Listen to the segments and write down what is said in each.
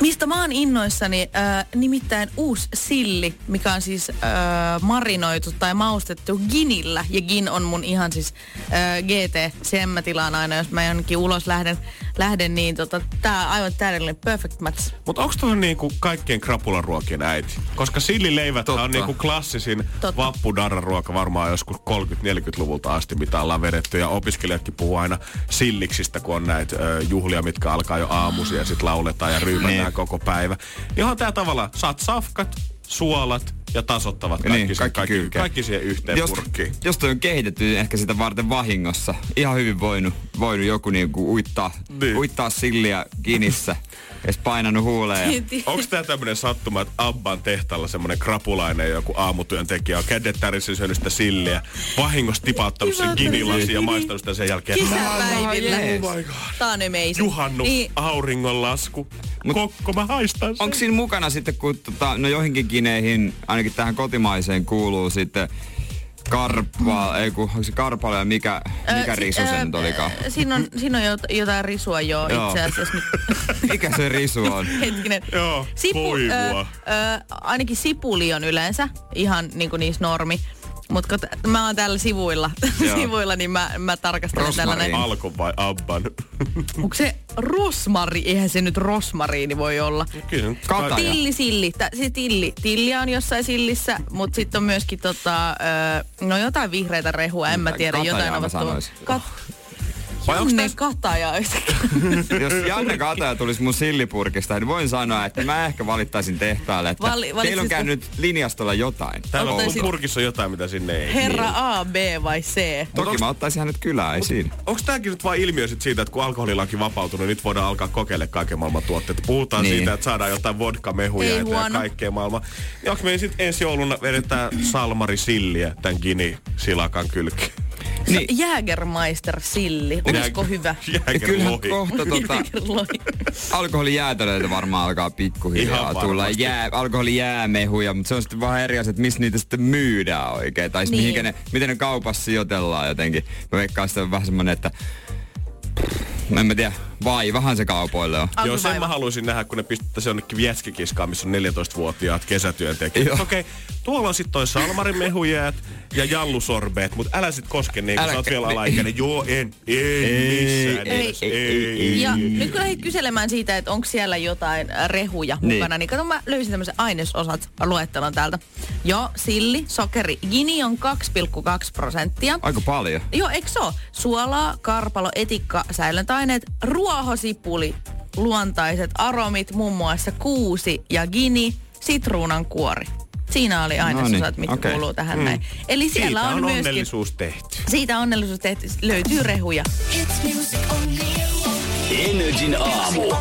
Mistä mä oon innoissani, äh, nimittäin uusi silli, mikä on siis äh, marinoitu tai maustettu ginillä. Ja gin on mun ihan siis äh, GT, sen mä tilaan aina, jos mä jonnekin ulos lähden, lähden niin tota, tää on aivan täydellinen perfect match. Mutta onko tuohon niinku kaikkien krapulan ruokien äiti? Koska sillileivät on niinku klassisin Totta. vappudarraruoka varmaan joskus 30-40-luvulta asti, mitä ollaan vedetty. Ja opiskelijatkin puhuu aina silliksistä, kun on näitä ö, juhlia, mitkä alkaa jo aamuisia ja sitten lauletaan ja ryypätään koko päivä. Niin on tää tavalla, saat safkat, suolat ja tasottavat kaikki, Niin, niin, kaikki kaikki, kylkeen. kaikki siihen yhteen Jos, purkkiin. jos toi on kehitetty niin ehkä sitä varten vahingossa. Ihan hyvin voinut, voinut joku niinku uittaa, Niin. uittaa silliä kinissä. Ja sit painanut huuleen. Ja... Onko tämä tämmöinen sattuma, että Abban tehtaalla semmoinen krapulainen joku aamutyöntekijä on kädet tärissä syönyt sitä silliä, vahingossa tipauttanut sen Kiva, ginilasin ja gini. maistanut sitä sen jälkeen. Kesäpäivillä. Oh my god. Tää on amazing. Juhannus, Niin, auringonlasku, Mut- kokko, mä haistan sen. Onko siinä mukana sitten, kun tota, no joihinkin kineihin, ainakin tähän kotimaiseen kuuluu sitten karpaa, ei kun, onko se karpalo ja mikä, mikä Ö, risu se ö, nyt olikaan? Siinä on, siinä on jot- jotain risua jo Joo. itse asiassa nyt. Mikä se risu on? Hetkinen. Joo, Sipu, koivua. ö, ö, ainakin sipuli on yleensä ihan niin kuin niissä normi. Mutta kun t- mä oon täällä sivuilla, sivuilla niin mä, mä tarkastelen Rosmariini. tällainen. Alkon vai Abban? Onko se rosmari? Eihän se nyt rosmariini voi olla. Kyllä se nyt Kataja. Tilli silli. Tä, se tilli. Tilliä on jossain sillissä, mutta sitten on myöskin tota, ö, no jotain vihreitä rehua, en mä tiedä. Katajaa jotain ovat. Kat- Vai onks Janne täs- Kataja. Jos Janne Kataja tulisi mun sillipurkista, niin voin sanoa, että mä ehkä valittaisin tehtaalle, että Vali- teillä on käynyt linjastolla jotain. Täällä on Ottaisit- purkissa jotain, mitä sinne ei. Herra A, B vai C? Toki mä ottaisin hänet kylään, ei siinä. Onko tämäkin nyt vain ilmiö sit siitä, että kun alkoholilaki vapautunut, niin nyt voidaan alkaa kokeilla kaiken maailman tuotteet. Puhutaan Niin. siitä, että saadaan jotain vodka-mehuja Ei ja kaikkea maailmaa. Ja onko me sitten ensi jouluna vedetään salmari silliä tämän Gini silakan kylkeen? Niin. Jägermeister silli. Olisiko Jääger- hyvä? Kyllähän Jääkerlohi. kohta tota, Jägerlohi. alkoholijäätelöitä varmaan alkaa pikkuhiljaa tulla. Jää, alkoholijäämehuja, mutta se on sitten vähän eri asia, että missä niitä sitten myydään oikein. Tai Niin. niin. ne, miten ne kaupassa sijoitellaan jotenkin. Mä veikkaan sitten vähän semmonen, että mä en mä tiedä, vaivahan se kaupoille on. Joo, sen mä haluaisin nähdä, kun ne pistettäisiin jonnekin Vietskikiskaan, missä on 14-vuotiaat kesätyöntekijät. Joo. Okei, okay, tuolla on sitten toi salmarimehujäät ja jallusorbeet, mutta älä sit koske niin, kun sä oot vielä ei. alaikäinen. Joo, en. Ei, Ei, ei, ei, Ei, ei, ei. Ja nyt kun lähdin kyselemään siitä, että onko siellä jotain äh, rehuja Niin. mukana, niin kato mä löysin tämmöisen ainesosat luettelon täältä. Joo, silli, sokeri, gini on 2,2 prosenttia. Aika paljon. Joo, eikö se ole? Suolaa, karpalo, etikka, säilöntäaineet, ruohosipuli, luontaiset aromit, muun muassa kuusi ja gini, sitruunan kuori. Siinä oli ainesosat, Noniin, mitkä okei. kuuluu tähän näin. Eli siellä Siitä on, on myöskin... onnellisuus tehty. Siitä onnellisuus tehty, löytyy rehuja. Energin aamu.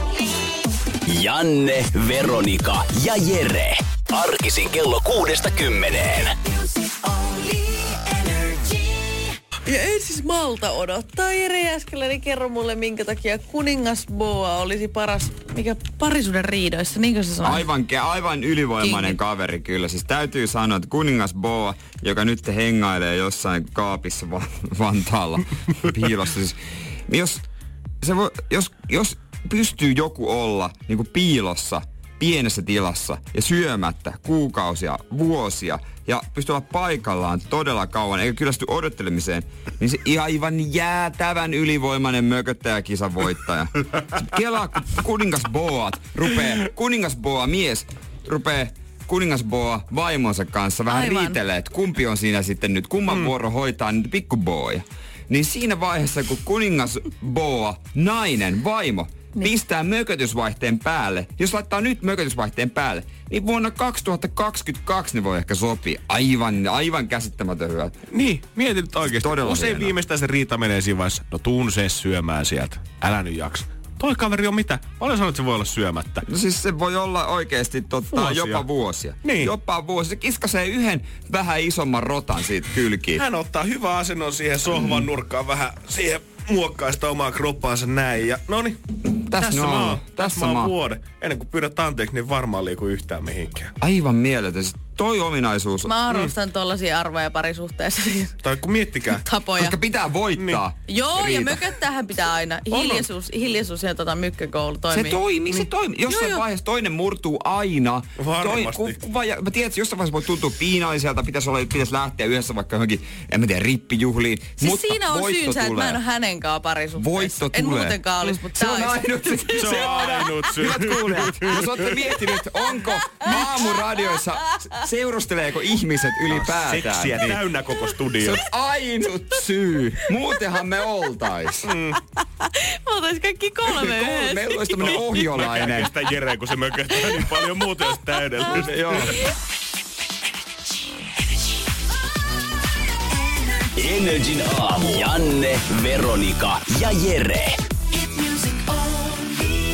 Janne, Veronika ja Jere. Arkisin kello kuudesta kymmeneen. Ja ei siis malta odottaa. Jere Jääskeläinen, kerro mulle, minkä takia kuningas Boa olisi paras, mikä parisuuden riidoissa, niinkö se sanoo? Aivan, ke- aivan ylivoimainen Kingi. kaveri kyllä. Siis täytyy sanoa, että kuningas Boa, joka nyt hengailee jossain kaapissa va- Vantaalla piilossa. Siis, niin jos, se voi, jos, jos pystyy joku olla niin kuin piilossa, pienessä tilassa ja syömättä kuukausia, vuosia ja pystyy olla paikallaan todella kauan eikä kyllästy odottelemiseen, niin se ihan aivan jäätävän ylivoimainen mököttäjäkisan voittaja. Kelaa, kun kuningas Boat rupee, kuningas Boa mies rupee kuningas Boa vaimonsa kanssa vähän Aivan. riitelee, että kumpi on siinä sitten nyt, kumman mm. vuoro hoitaa niitä pikkuboja. Niin siinä vaiheessa, kun kuningas Boa, nainen, vaimo, niin. pistää mökötysvaihteen päälle, jos laittaa nyt mökötysvaihteen päälle, niin vuonna 2022 ne voi ehkä sopia. Aivan, aivan käsittämätön hyvä. Niin, mietin nyt oikeesti. Todella Usein hienoa. viimeistään se riita menee siinä vaiheessa, no tuun se syömään sieltä. Älä nyt jaksa. toi kaveri on mitä? Paljon sanoit, että se voi olla syömättä? No siis se voi olla oikeasti totta, Vuosia. jopa vuosia. Niin. Jopa vuosia. Se kiskasee yhden vähän isomman rotan siitä kylkiin. Hän ottaa hyvän asennon siihen sohvan nurkkaan vähän siihen muokkaa sitä omaa kroppaansa näin. Ja no niin, Tässä tässä, mä oon. Tässä mä oon. vuoden. Ennen kuin pyydät anteeksi, niin varmaan liiku yhtään mihinkään. Aivan mieletön. Siis Toi ominaisuus. Mä arvostan mm. tollasia arvoja parisuhteessa. Tai kun miettikää. Tapoja. Koska pitää voittaa. Joo, ja Riita. mököttähän pitää aina. Hiljaisuus, hiljaisuus ja tota mykkäkoulu toimii. Se toimii, se toimii. Jossain Joo, joo. vaiheessa toinen murtuu aina. Varmasti. Toi, kun, vai, mä tiedän, että jossain vaiheessa voi tuntua piinalliselta, pitäisi, olla, pitäisi lähteä yhdessä vaikka johonkin, en mä tiedä, rippijuhliin. Siis mutta siinä on syynsä, että mä en ole hänen kanssa parisuhteessa. Voitto En tulee. muutenkaan olisi, mutta Se on olisi- ainut syy. Se on ainut syy. Hyvät kuulijat, jos olette miettinyt, onko aamuradioissa, seurusteleeko ihmiset ylipäätään. Seksiä niin täynnä koko se studio. on ainut syy. Muutenhan me oltais. Mä otais kaikki kolme Kolme, yhdessä. meillä olisi tämmönen Mä ohjolainen. kärkistän Jere, kun se mököttää niin paljon muuta jos täydellistä. Joo. Energin aamu. Janne, Veronika ja Jere.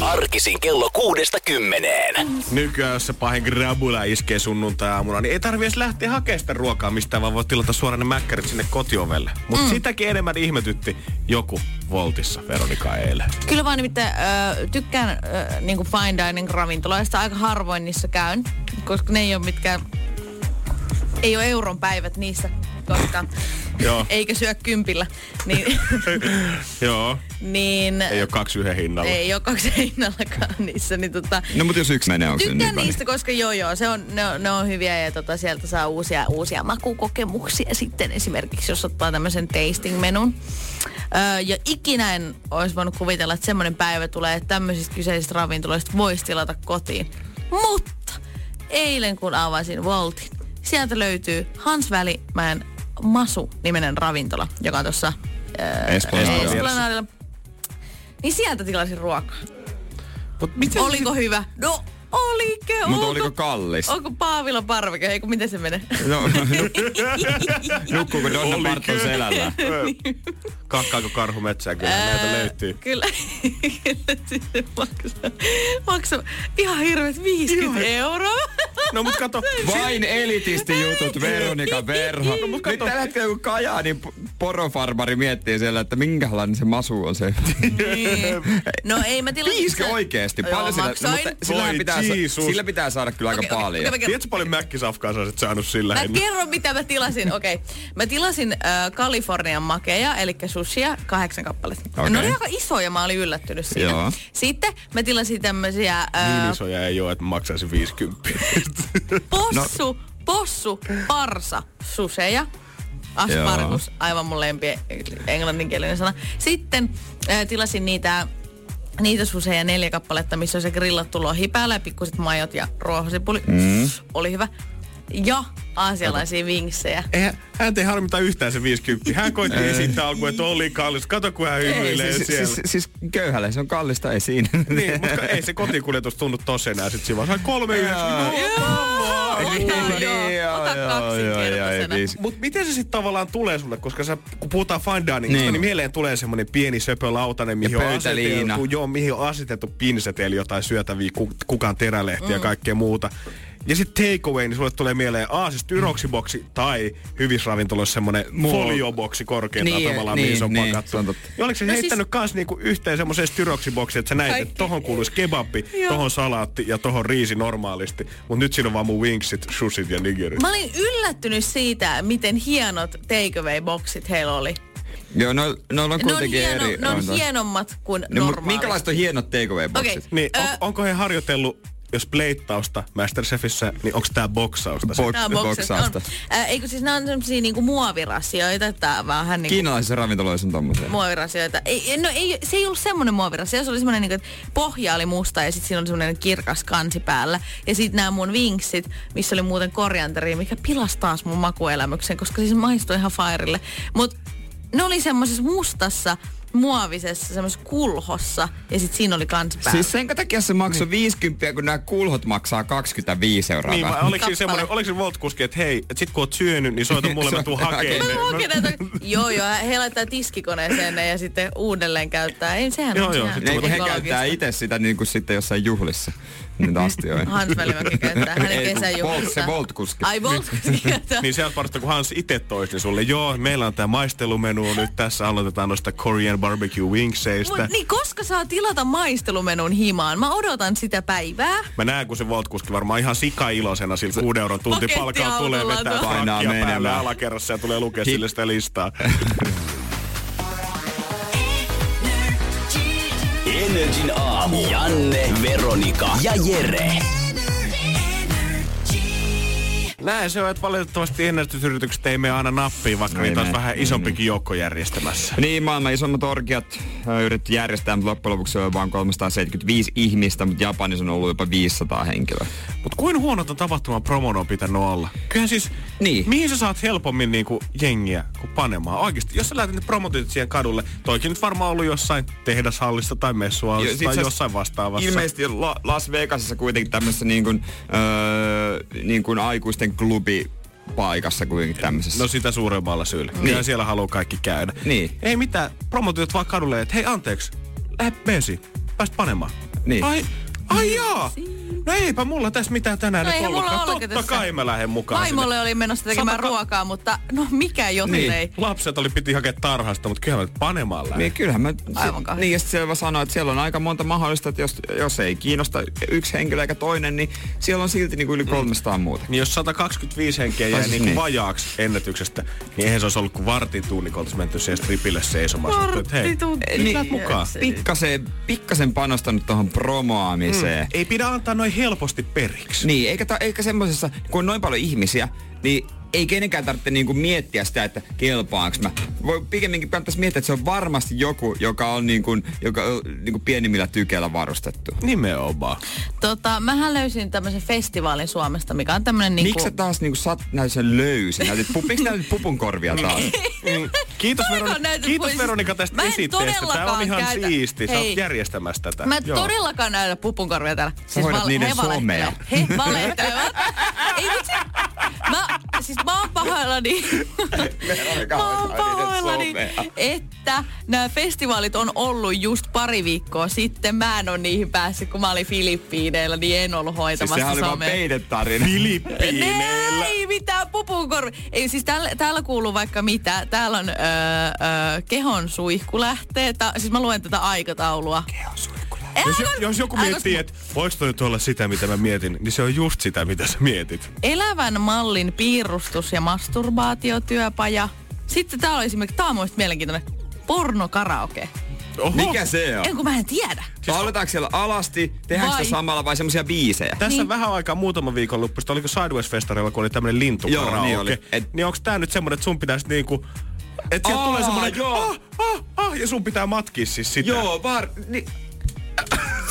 Arkisin kello kuudesta kymmeneen. Nykyään, jos se pahin grabula iskee sunnuntai-aamuna, niin ei tarvi edes lähteä hakemaan sitä ruokaa mistään, vaan voit tilata suoraan ne mäkkärit sinne kotiovelle. Mutta mm. sitäkin enemmän ihmetytti joku Voltissa Veronika eilen. Kyllä vaan nimittäin äh, tykkään äh, niinku fine dining ravintoloista. Aika harvoin niissä käyn, koska ne ei ole mitkään... Ei ole euron päivät niissä koska Joo. eikä syö kympillä. Niin, Joo, niin ei ole kaksi yhden hinnalla. ei ole kaksi hinnallakaan niissä. Niin tota, No mutta jos yksi menee, onko se Tykkään niin niistä, koska joo joo, se on, ne, on, ne on hyviä ja tota, sieltä saa uusia, uusia makukokemuksia sitten esimerkiksi, jos ottaa tämmöisen tasting-menun. Öö, ja ikinä en olisi voinut kuvitella, että semmoinen päivä tulee, että tämmöisistä kyseisistä ravintoloista voisi tilata kotiin. Mutta eilen kun avasin Voltin, sieltä löytyy Hans Välimäen Masu-niminen ravintola, joka on tuossa öö, Esplanadilla. Niin sieltä tilasin ruokaa. Mut miten Oliko hyvä? No, oliko? Mutta oliko kallis? Onko Paavila parveke? Eikö miten se menee? No, nukkuuko Donna kyllä. selällä? Kakkaako karhu metsään? Kyllä näitä Ää, löytyy. Kyllä, kyllä sinne maksaa, maksaa ihan hirveet 50 euroa. No mut kato, Vain elitisti jutut, Veronika Verho. No, mut Nyt kato. tällä hetkellä kun kajaa, niin porofarmari miettii siellä, että minkälainen se masu on se. Niin. No ei mä tilasin. Viisikö oikeesti? Joo, Paljon sillä, no, mutta sillähän Voi pitää, Jeesus. sillä pitää saada kyllä aika Okei, okei, paljon. kerron. tiedätkö paljon mäkkisafkaa sä olisit saanut sillä Mä kerron, mitä mä tilasin. Okei. Okay. Mä tilasin äh, Kalifornian makeja, eli sushia, kahdeksan kappaletta. Okei. Ne oli aika isoja, mä olin yllättynyt siitä. Joo. Sitten mä tilasin tämmösiä äh, Niin isoja ei ole, että mä maksaisin 50. possu, No. possu, parsa, suseja. Aspargus, aivan mun lempi englanninkielinen sana. Sitten äh, tilasin niitä niitä suseja neljä kappaletta, missä on se grillattu lohi päällä ja pikkuset majot ja ruohosipuli. Mm. Oli hyvä. Ja aasialaisia vinksejä. Eihän, hän ei harmita yhtään se 50. Hän koitti esittää alkuun, että oli kallis. Kato, kun hän hymyilee siis, siellä. siis, siis köyhälle se on kallista, ei siinä. Niin, mutta ei se kotikuljetus tunnu tossa enää. Sitten siinä vaan kolme Niin, Ota kaksinkertaisena. Mutta miten se sitten tavallaan tulee sulle, koska sä, kun puhutaan fine diningista, niin. Niin. niin mieleen tulee semmoinen pieni söpö lautanen, mihin on, asetettu, joo, mihin on asetettu pinset, eli jotain syötäviä, ku, kukaan terälehtiä mm. ja kaikkea muuta. Ja sitten takeaway, niin sulle tulee mieleen A, siis tyroksiboksi tai hyvissä ravintoloissa semmoinen Muo- folioboksi korkeintaan Niin, tavallaan, niin, mihin se on niin, pakattu. se on totta. Ja oliko se No heittänyt kans niinku yhteen semmoiseen styroksiboksiin, että sä näit, että tohon kuuluisi kebabbi, Joo. tohon salaatti ja tohon riisi normaalisti. Mutta nyt siinä on vaan mun wingsit, sushit ja nigirit. Mä olin yllättynyt siitä, miten hienot takeaway-boksit heillä oli. Joo, no, no on Ne on, kuitenkin hieno, eri. ne on hienommat kuin No, mut normaalit. minkälaiset on hienot takeaway-boksit? Okei. Niin, on, onko he harjoitellut, jos pleittausta Masterchefissä, niin onko tää boksausta? se? Bo- Nää boksit boksausta. on. Äh, eikö siis nämä on semmosia niinku muovirasioita, että vähän niinku Kiinalaisissa ravintoloissa on tommosia. muovirasioita. Ei, no ei, se ei ollut semmoinen muovirasio, se oli semmoinen, niinku, että pohja oli musta ja sitten siinä oli semmoinen kirkas kansi päällä. Ja sitten nämä mun vinksit, missä oli muuten korianteria, mikä pilas taas mun makuelämyksen, koska siis maistui ihan fairille. Mut ne oli semmoisessa mustassa muovisessa semmoisessa kulhossa ja sit siinä oli kans päällä. Siis sen takia se maksoi 50, kun nämä kulhot maksaa 25 euroa. Niin, vai oliko siinä semmoinen, oliko se voltkuski, että hei, et sit kun oot syönyt, niin soita mulle, mä tuun näitä. Joo, joo, he laittaa tiskikoneeseen ne ja sitten uudelleen käyttää. Ei, sehän Joo, on joo, sehän sitten kun he käyttää itse sitä niin kuin sitten jossain juhlissa. Niitä astioita. Hans Välimäki käyttää hänen Ei, kun Volt- kesäjuhlissa. se Volt-kuski. Ai Volt-kuski käyttää. Niin sieltä parasta, kun Hans itse toisi niin sulle, joo, meillä on tää maistelumenu nyt tässä, aloitetaan noista Korean barbecue wingseistä. Mut, niin koska saa tilata maistelumenun himaan? Mä odotan sitä päivää. Mä näen, kun se Voltkuski varmaan ihan sika-iloisena sillä 6 euron tunti palkalla tulee vetää. Painaa menemään. alakerrassa ja tulee lukea sille sitä listaa. Energin aamu. Janne, Veronika ja Jere. Näin se on, että valitettavasti ennätysyritykset ei mene aina nappiin, vaikka niitä olisi mene. vähän isompikin joukko järjestämässä. Niin, maailman isommat orgiat ö, yritetty järjestää, mutta loppujen lopuksi on vain 375 ihmistä, mutta Japanissa on ollut jopa 500 henkilöä. Mutta kuin huonot on tapahtuman promon on pitänyt olla? Kyllähän siis, Niin. mihin sä saat helpommin niinku jengiä kuin panemaan? Oikeasti, jos sä lähdet ne promotit siihen kadulle, toikin nyt varmaan ollut jossain tehdashallissa tai Jo, messuhallissa sit tai sä- jossain vastaavassa. Ilmeisesti La- Las Vegasissa kuitenkin tämmöisessä niin kuin, öö, niin kuin aikuisten klubi paikassa kuitenkin tämmöisessä. No sitä suuremmalla syyllä. Niin. Ja siellä haluaa kaikki käydä. Niin. Ei mitään. Promotiot vaan kadulle, että hei anteeksi, lähde beesi. Pääst panemaan. Niin. Ai, ai jaa. No eipä mulla tässä mitään tänään No nyt mulla ollutkaan. ole Totta kai mä lähden mukaan Vaimolle oli menossa tekemään Sataka- ruokaa, mutta no mikä joten Niin. ei. sinne. Lapset oli piti hakea tarhasta, mutta kyllä mä nyt panemaan lähden. Niin kyllähän mä, Aivan se, niin ja sitten siellä sanoa, että siellä on aika monta mahdollista, että jos, jos ei kiinnosta yksi henkilö eikä toinen, niin siellä on silti niin kuin yli 300 muuta. Niin jos 125 henkeä jäi niin. niin. vajaaksi ennätyksestä, niin eihän se olisi ollut kuin vartin tunni, kun oltaisiin menty siihen stripille seisomaan. Että hei, Varttitunti. niin, mukaan. Pikkasen, pikkasen panostanut tuohon promoamiseen. Ei pidä antaa noin helposti periksi. Niin, eikä, ta, eikä semmosessa, kun on noin paljon ihmisiä, niin ei kenenkään tarvitse niinku miettiä sitä, että kelpaanko mä. Voi pikemminkin kannattaisi miettiä, että se on varmasti joku, joka on niinku, joka on niinku pienimmillä tykeillä varustettu. Nimenomaan. Tota, mähän löysin tämmöisen festivaalin Suomesta, mikä on tämmönen niinku... Miksi sä taas niinku sat näin sen löysin? Näytit, pu, miksi näytit pupun korvia taas? Mm. Kiitos, Veronika, kiitos Veronika tästä Mä esitteestä. Tämä on ihan käytä- siisti. Sä oot järjestämässä tätä. Mä en todellakaan näytä pupunkorvia täällä. Siis hoidat niiden he somea. He valehtelevat. Ei. Mä, siis mä oon pahoillani. mä oon pahoillani, että nämä festivaalit on ollut just pari viikkoa sitten. Mä en oo niihin päässyt, kun mä olin Filippiineillä, niin en ollut Siis hoitamassa sehän oli vaan. Filippiineillä. Ei mitään pupunkorvi. Ei siis täällä, täällä kuuluu vaikka mitä. Täällä on öö, öö, kehon suihkulähteet. Ta- siis mä luen tätä aikataulua. Kehon Jos, jos joku miettii, että voiko toi nyt olla sitä, mitä mä mietin, niin se on just sitä, mitä sä mietit. Elävän mallin piirustus- ja masturbaatiotyöpaja. Sitten tää on esimerkiksi, tää on mun mielenkiintoinen, pornokaraoke. Oho. Mikä se on? En kun mä en tiedä. Lauletaanko siellä alasti, tehdäänkö Vai? sitä samalla vai semmoisia biisejä? Tässä Niin. vähän aikaa muutama viikon loppuista, oliko Sideways-festarilla, kun oli tämmönen lintukaraoke. Joo, niin, niin oli. Et... niin onks tää nyt semmonen, että sun pitäisi niinku... Että sieltä tulee semmonen, joo. ah, ah, ah, ja sun pitää matkia siis sitä. Joo, var... Ni,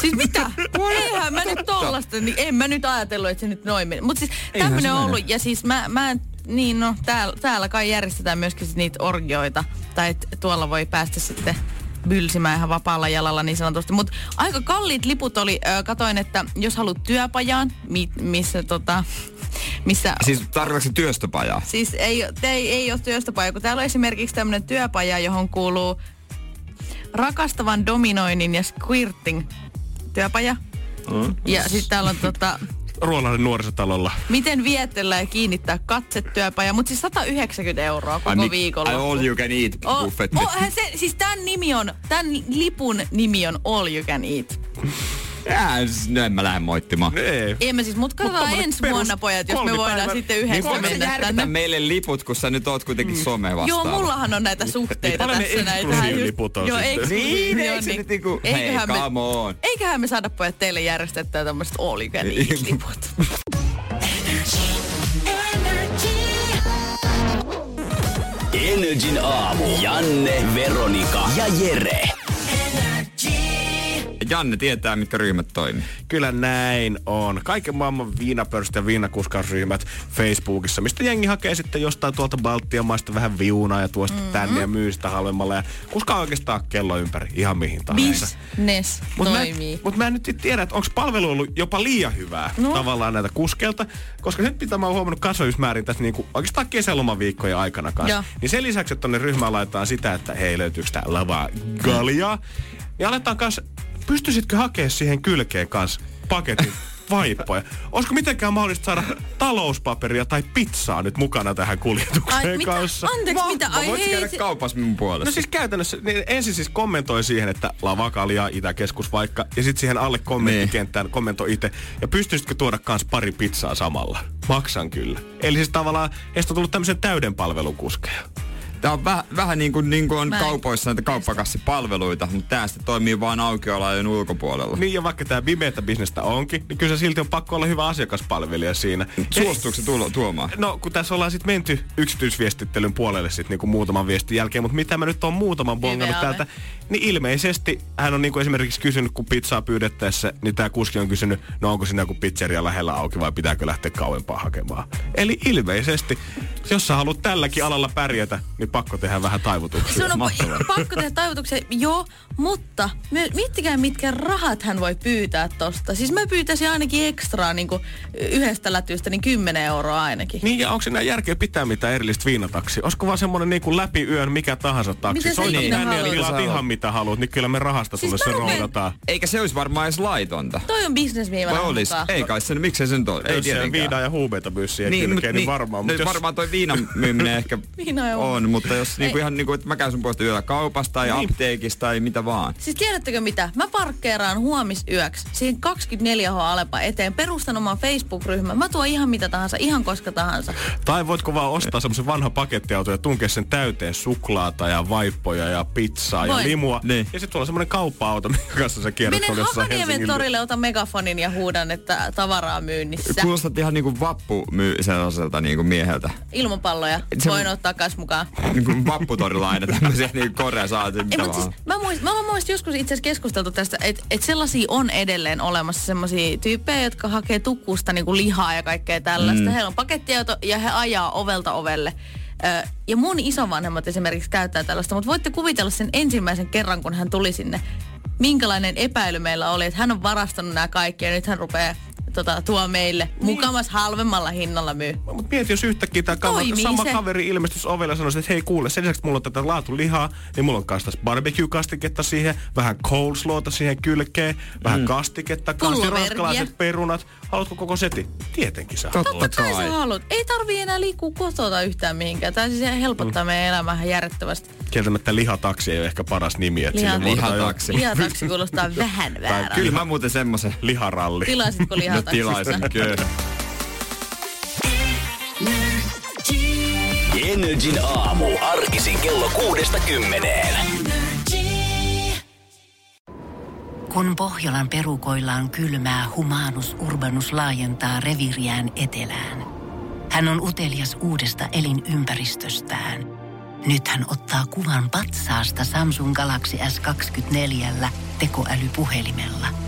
Siis mitä? Eihän mä nyt tollasta, niin en mä nyt ajatellut, että se nyt noin meni. Mutta siis Eihän tämmönen on ollut, ja siis mä, mä en, niin no, täällä, täällä kai järjestetään myöskin sit niitä orgioita. Tai et tuolla voi päästä sitten bylsimään ihan vapaalla jalalla niin sanotusti. Mutta aika kalliit liput oli, ö, katoin, että jos haluat työpajaan, mi, missä tota, missä siis tarkoitatko se työstöpajaa? Siis ei, te, ei, ei ole työstöpaja, kun täällä on esimerkiksi tämmöinen työpaja, johon kuuluu rakastavan dominoinnin ja squirting työpaja. Mm. Ja sitten täällä on tota, Ruolahden nuorisotalolla. miten vietellä ja kiinnittää katsetyöpaja, mutta siis 190 euroa koko mi- viikolla. Ai all you can eat O- buffetti. o- hän se, siis tämän nimi on, tämän lipun nimi on All You Can Eat. Jää, no en mä lähde moittimaan. Ei. Ei mä siis, mut katsotaan tommonen ensi perus vuonna pojat, jos me voidaan sitten Niin yhdessä se mennä tänne. meille liput, kun sä nyt oot kuitenkin mm. some vastaava? Joo, mullahan on näitä suhteita Paljon ne tässä näitä. eksklusiiviliput on Joo, sitten? eksklusiivia, Niin, eikö se nyt niinku- hei, eiköhän, me, come on. eiköhän me saada pojat teille järjestettyä tämmöiset all you can eat liput. Energin aamu. Janne, Veronika ja Jere. Janne tietää, mitkä ryhmät toimii. Kyllä näin on. Kaiken maailman viinapörsät ja viinakuskausryhmät Facebookissa, mistä jengi hakee sitten jostain tuolta Baltian maista vähän viunaa ja tuosta mm-hmm. tänne ja myy sitä halvemmalla. Ja kuskaa oikeastaan kello ympäri ihan mihin tahansa. Business Mutta mä, toimii. mut mä en nyt tiedä, että onko palvelu ollut jopa liian hyvää no. tavallaan näitä kuskelta, koska nyt mitä mä oon huomannut kasvatusmäärin tässä niinku, oikeastaan kesälomaviikkojen aikana kanssa. Joo. Niin sen lisäksi, että tonne ryhmään laitetaan sitä, että hei löytyykö tää lavaa galjaa, niin aletaan kanssa, pystyisitkö hakemaan siihen kylkeen kanssa paketin vaippoja. Olisiko mitenkään mahdollista saada talouspaperia tai pizzaa nyt mukana tähän kuljetukseen Ai, mitä? kanssa? Anteeksi, mitä? Ai Voit hei, käydä se- kaupassa minun puolesta. No siis käytännössä, niin ensin siis kommentoi siihen, että lavakalia, Itäkeskus vaikka, ja sitten siihen alle kommenttikenttään kommentoi itse. Ja pystyisitkö tuoda kans pari pizzaa samalla? Maksan kyllä. Eli siis tavallaan heistä on tullut tämmöisen täyden palvelun Tää on väh, vähän niin kuin, niin kuin on Mä kaupoissa näitä kauppakassipalveluita, mutta tää sitten toimii vain aukioloajan ulkopuolella. Niin ja vaikka tämä pimeätä bisnestä onkin, niin kyllä se silti on pakko olla hyvä asiakaspalvelija siinä. Suostuuko se tulo, tuomaan? No, kun tässä ollaan sitten menty yksityisviestittelyn puolelle sitten niinku muutaman viestin jälkeen, mutta mitä mä nyt on muutaman bongannut täältä, niin ilmeisesti hän on niinku esimerkiksi kysynyt, kun pizzaa pyydettäessä, niin tämä kuski on kysynyt, no onko siinä joku pizzeria lähellä auki vai pitääkö lähteä kauempaa hakemaan. Eli ilmeisesti, jos sä haluat tälläkin alalla pärjätä, niin pakko tehdä vähän taivutuksia. Se on Mahtavaa. pakko tehdä taivutuksia, joo, mutta my- miettikää mitkä rahat hän voi pyytää tosta. Siis mä pyytäisin ainakin ekstraa niin yhdestä lätystä, niin 10 euroa ainakin. Niin, ja onko siinä järkeä pitää mitään erillistä viinataksia? Olisiko vaan semmonen niin kuin läpi yön mikä tahansa taksi? Mitä sä Soitat tänne ja haluat? tilaat ihan mitä haluat, niin kyllä me rahasta Siis sulle se roudataan. Eikä se olisi varmaan edes laitonta. Toi on bisnes, mihin mä Vai lähden olis? mukaan. Ei kai se, miksei se nyt ole? Ei Jos siellä tietenkään. viinaa ja huumeita myy siihen niin, mut- kylkeen, niin, varmaan. No, Mutta jos, varmaan toi viinan myyminen ehkä on, mutta jos niinku ihan niinku, että mä käyn sun puolesta yöllä kaupassa tai Niin. apteekissa tai mitä vaan. Siis tiedättekö mitä? Mä parkkeeraan huomisyöksi siihen 24H Alepa eteen. Perustan oman Facebook-ryhmän. Mä tuon ihan mitä tahansa, ihan koska tahansa. tai voitko vaan ostaa semmoisen vanhan pakettiauton ja tunkea sen täyteen suklaata ja vaippoja ja pizzaa ja Voin. limua. Niin. Ja sitten tuolla on semmoinen kauppa-auto, minkä kanssa sä kierrät Menen Hakaniemen Helsingin... torille, otan megafonin ja huudan, että tavaraa myynnissä. Kuulostat ihan niinku vappu myy sellaiselta niinku mieheltä. Ilmapalloja Se- voin ottaa kas mukaan. Niinku vapputorilla aina tämmöisiä niinku korea saatiin Ei, mitä mutta vaan. siis, mä, muist, mä mielestä joskus itse asiassa keskusteltu tästä, että et sellaisia on edelleen olemassa sellaisia tyyppejä, jotka hakee tukkusta niinku lihaa ja kaikkea tällaista. Mm. Heillä on pakettiauto ja he ajaa ovelta ovelle. Ja mun isovanhemmat esimerkiksi käyttää tällaista, mutta voitte kuvitella sen ensimmäisen kerran, kun hän tuli sinne, minkälainen epäily meillä oli, että hän on varastanut nämä kaikki ja nyt hän rupeaa tota, tuo meille mukamas halvemmalla hinnalla myy. Mutta mieti, jos yhtäkkiä tämä Toimii sama se. kaveri ilmestyisi ovelle ja sanoisi, että hei kuule, sen lisäksi mulla on tätä laatulihaa, niin mulla on kanssa tässä barbecue-kastiketta siihen, vähän coleslawta siihen kylkeen, vähän kastiketta, kanssa Pullovergiä. ranskalaiset perunat. Haluatko koko setin? Tietenkin sä Totta haluat. Totta kai sä haluat. Ei tarvii enää liikkua kotota yhtään mihinkään. Tämä siis helpottaa mm. meidän elämää ihan järjettömästi. Kieltämättä lihataksi ei ole ehkä paras nimi. Että Liha- Lihataksi. Lihataksi kuulostaa vähän väärältä. Kyllä mä muuten semmosen Liharalli. Tilasitko no lihataksista? tilaisin kyllä. Energin aamu. Arkisin kello kuudesta kymmeneen. Kun Pohjolan perukoillaan kylmää, humanus urbanus laajentaa reviriään etelään. Hän on utelias uudesta elinympäristöstään. Nyt hän ottaa kuvan patsaasta Samsung Galaxy S24 tekoälypuhelimella.